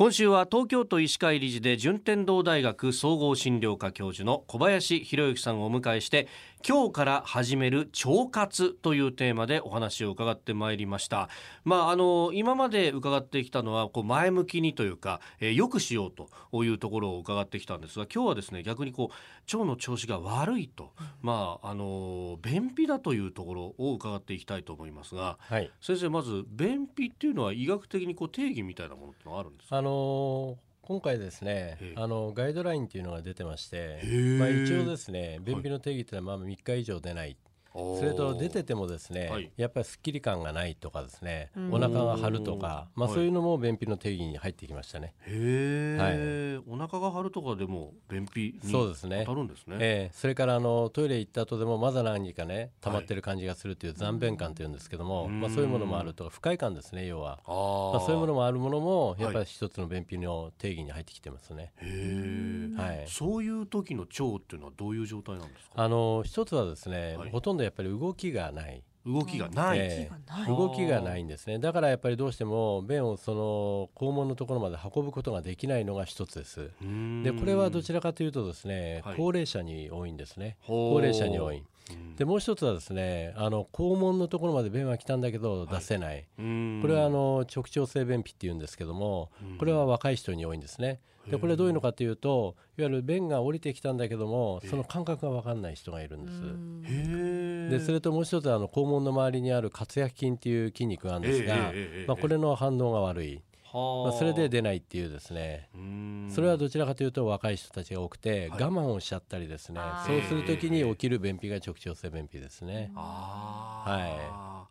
今週は東京都医師会理事で順天堂大学総合診療科教授の小林博之さんをお迎えして今日から始める腸活というテーマでお話を伺ってまいりました。まああの今まで伺ってきたのはこう前向きにというか、えー、よくしようというところを伺ってきたんですが今日はですね逆にこう腸の調子が悪いと、うん、まああの便秘だというところを伺っていきたいと思いますが、はい、先生まず便秘っていうのは医学的にこう定義みたいなものってのはあるんですか？あのの今回ですねあのガイドラインというのが出てまして、まあ、一応ですね便秘の定義というのはまあ3日以上出ない。それと出ててもですね、はい、やっぱりすっきり感がないとかですねお腹が張るとか、まあ、そういうのも便秘の定義に入ってきましたね。へえ、はい、お腹が張るとかでも便秘に当たるんですね。えー、それからあのトイレ行った後でもまだ何かね溜まってる感じがするという残便感というんですけども、はい、まあ、そういうものもあるとか不快感ですね要は。あ、まあ、そういうものもあるものもやっぱり一つの便秘の定義に入ってきてますね。へえ、はい、そういう時の腸っていうのはどういう状態なんですか？あの一つはですね、ほとんどやっぱり動きががない。動きがない、えー、動きがない。んですね。だからやっぱりどうしても便をその肛門のところまで運ぶことができないのが一つです。でこれはどちらかというとですね、はい、高齢者に多いんですね。高齢者に多い。でもう一つはですねあの肛門のところまで便は来たんだけど出せない、はい、これはあの直腸性便秘っていうんですけどもこれは若い人に多いんですね。でこれどういうのかというといわゆる便が降りてきたんだけどもその感覚が分かんない人がいるんですでそれともう一つはあの肛門の周りにある括約筋っていう筋肉があるんですが、まあ、これの反応が悪い。まあ、それで出ないっていうですね。それはどちらかというと若い人たちが多くて、我慢をしちゃったりですね。そうするときに起きる便秘が直腸性便秘ですね。は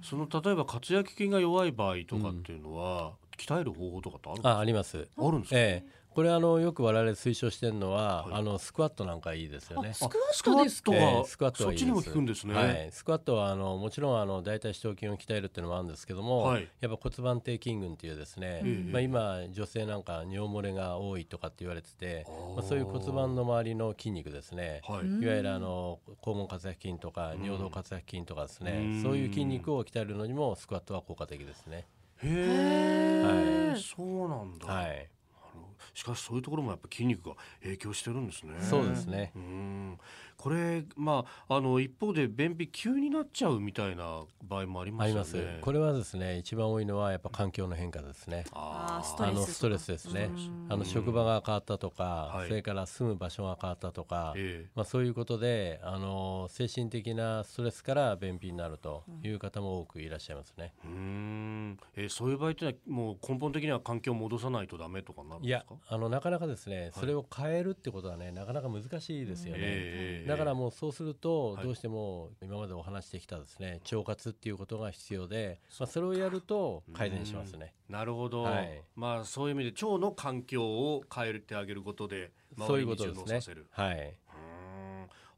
い、その例えば括約筋が弱い場合とかっていうのは、鍛える方法とかってあるんですか？あありますあるんですか、ええこれあのよく我々推奨してるのは、はい、あのスクワットなんかいいですよね。スクワットですか？えー、スクワットはいいです。そですね。はい。スクワットはあのもちろんあの大腿四頭筋を鍛えるっていうのもあるんですけども、はい、やっぱ骨盤底筋群っていうですね、うん、まあ今女性なんか尿漏れが多いとかって言われてて、まあそういう骨盤の周りの筋肉ですね。はい、いわゆるあの肛門括約筋とか尿道括約筋とかですね、そういう筋肉を鍛えるのにもスクワットは効果的ですね。へえ、はい、そうなんだ。はい。しかしそういうところもやっぱ筋肉が影響してるんですね。そうですね。うん。これまああの一方で便秘急になっちゃうみたいな場合もありますよね。あります。これはですね一番多いのはやっぱ環境の変化ですね。ああのストレスですね。あの職場が変わったとか、それから住む場所が変わったとか、まあそういうことであの精神的なストレスから便秘になるという方も多くいらっしゃいますね。うん。えー、そういう場合ってのはもう根本的には環境を戻さないとダメとかなるんですか？いやあのなかなかですね、それを変えるってことはねなかなか難しいですよね。えー、だからもうそうするとどうしても今までお話してきたですね腸活っていうことが必要で、まあ、それをやると改善しますね。なるほど、はい、まあそういう意味で腸の環境を変えてあげることでそういうことですね。はい。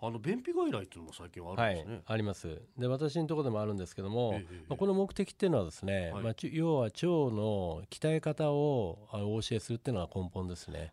あの便秘外来っていうのも最近はあるんですね、はい、あります。で私のところでもあるんですけども、ええまあ、この目的っていうのはですね、はい、まあ、要は腸の鍛え方をあのお教えするっていうのが根本ですね。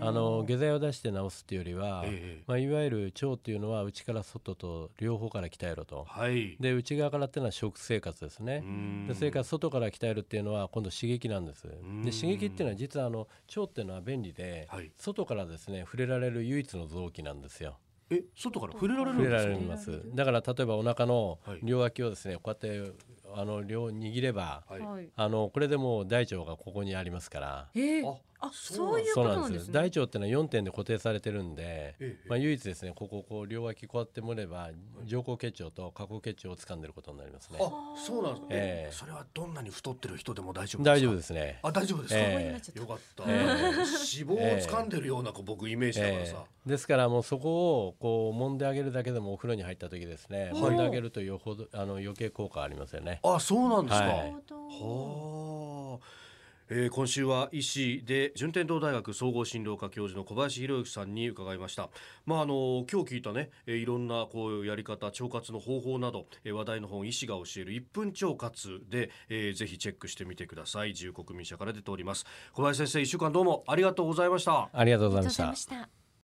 あ。の下剤を出して治すっていうよりは、え、まあ、いわゆる腸っていうのは内から外と両方から鍛えろと、はい、で内側からっていうのは食生活ですね。でそれから外から鍛えるっていうのは今度刺激なんです。で刺激っていうのは実はあの腸っていうのは便利で、はい、外からですね触れられる唯一の臓器なんですよえ外から触れられるんですか？触れられます。だから例えばお腹の両脇をですねこうやってあの両握れば、はい、あのこれでも大腸がここにありますから。えー、あそういうことなんですね。大腸っていうのは4点で固定されてるんで、ええ、まあ唯一ですねこここう両脇こうやって盛れば上行結腸と下行結腸を掴んでることになりますね。あそうなんですか。えー、それはどんなに太ってる人でも大丈夫大丈夫ですね。あ大丈夫ですか。えー、よかった、えー、脂肪を掴んでるような僕イメージだからさ。ですからもうそこをこう揉んであげるだけでもお風呂に入った時ですね揉んであげるとよほどあの余計効果ありますよね。あそうなんですか。はい、はあ。えー、今週は医師で順天堂大学総合診療科教授の小林博之さんに伺いました。まああの今日聞いたね、えー、いろんなこうやり方、腸活の方法など、えー、話題の本医師が教える1分腸活で、えー、ぜひチェックしてみてください。自由国民社から出ております。小林先生、1週間どうもありがとうございました。ありがとうございました。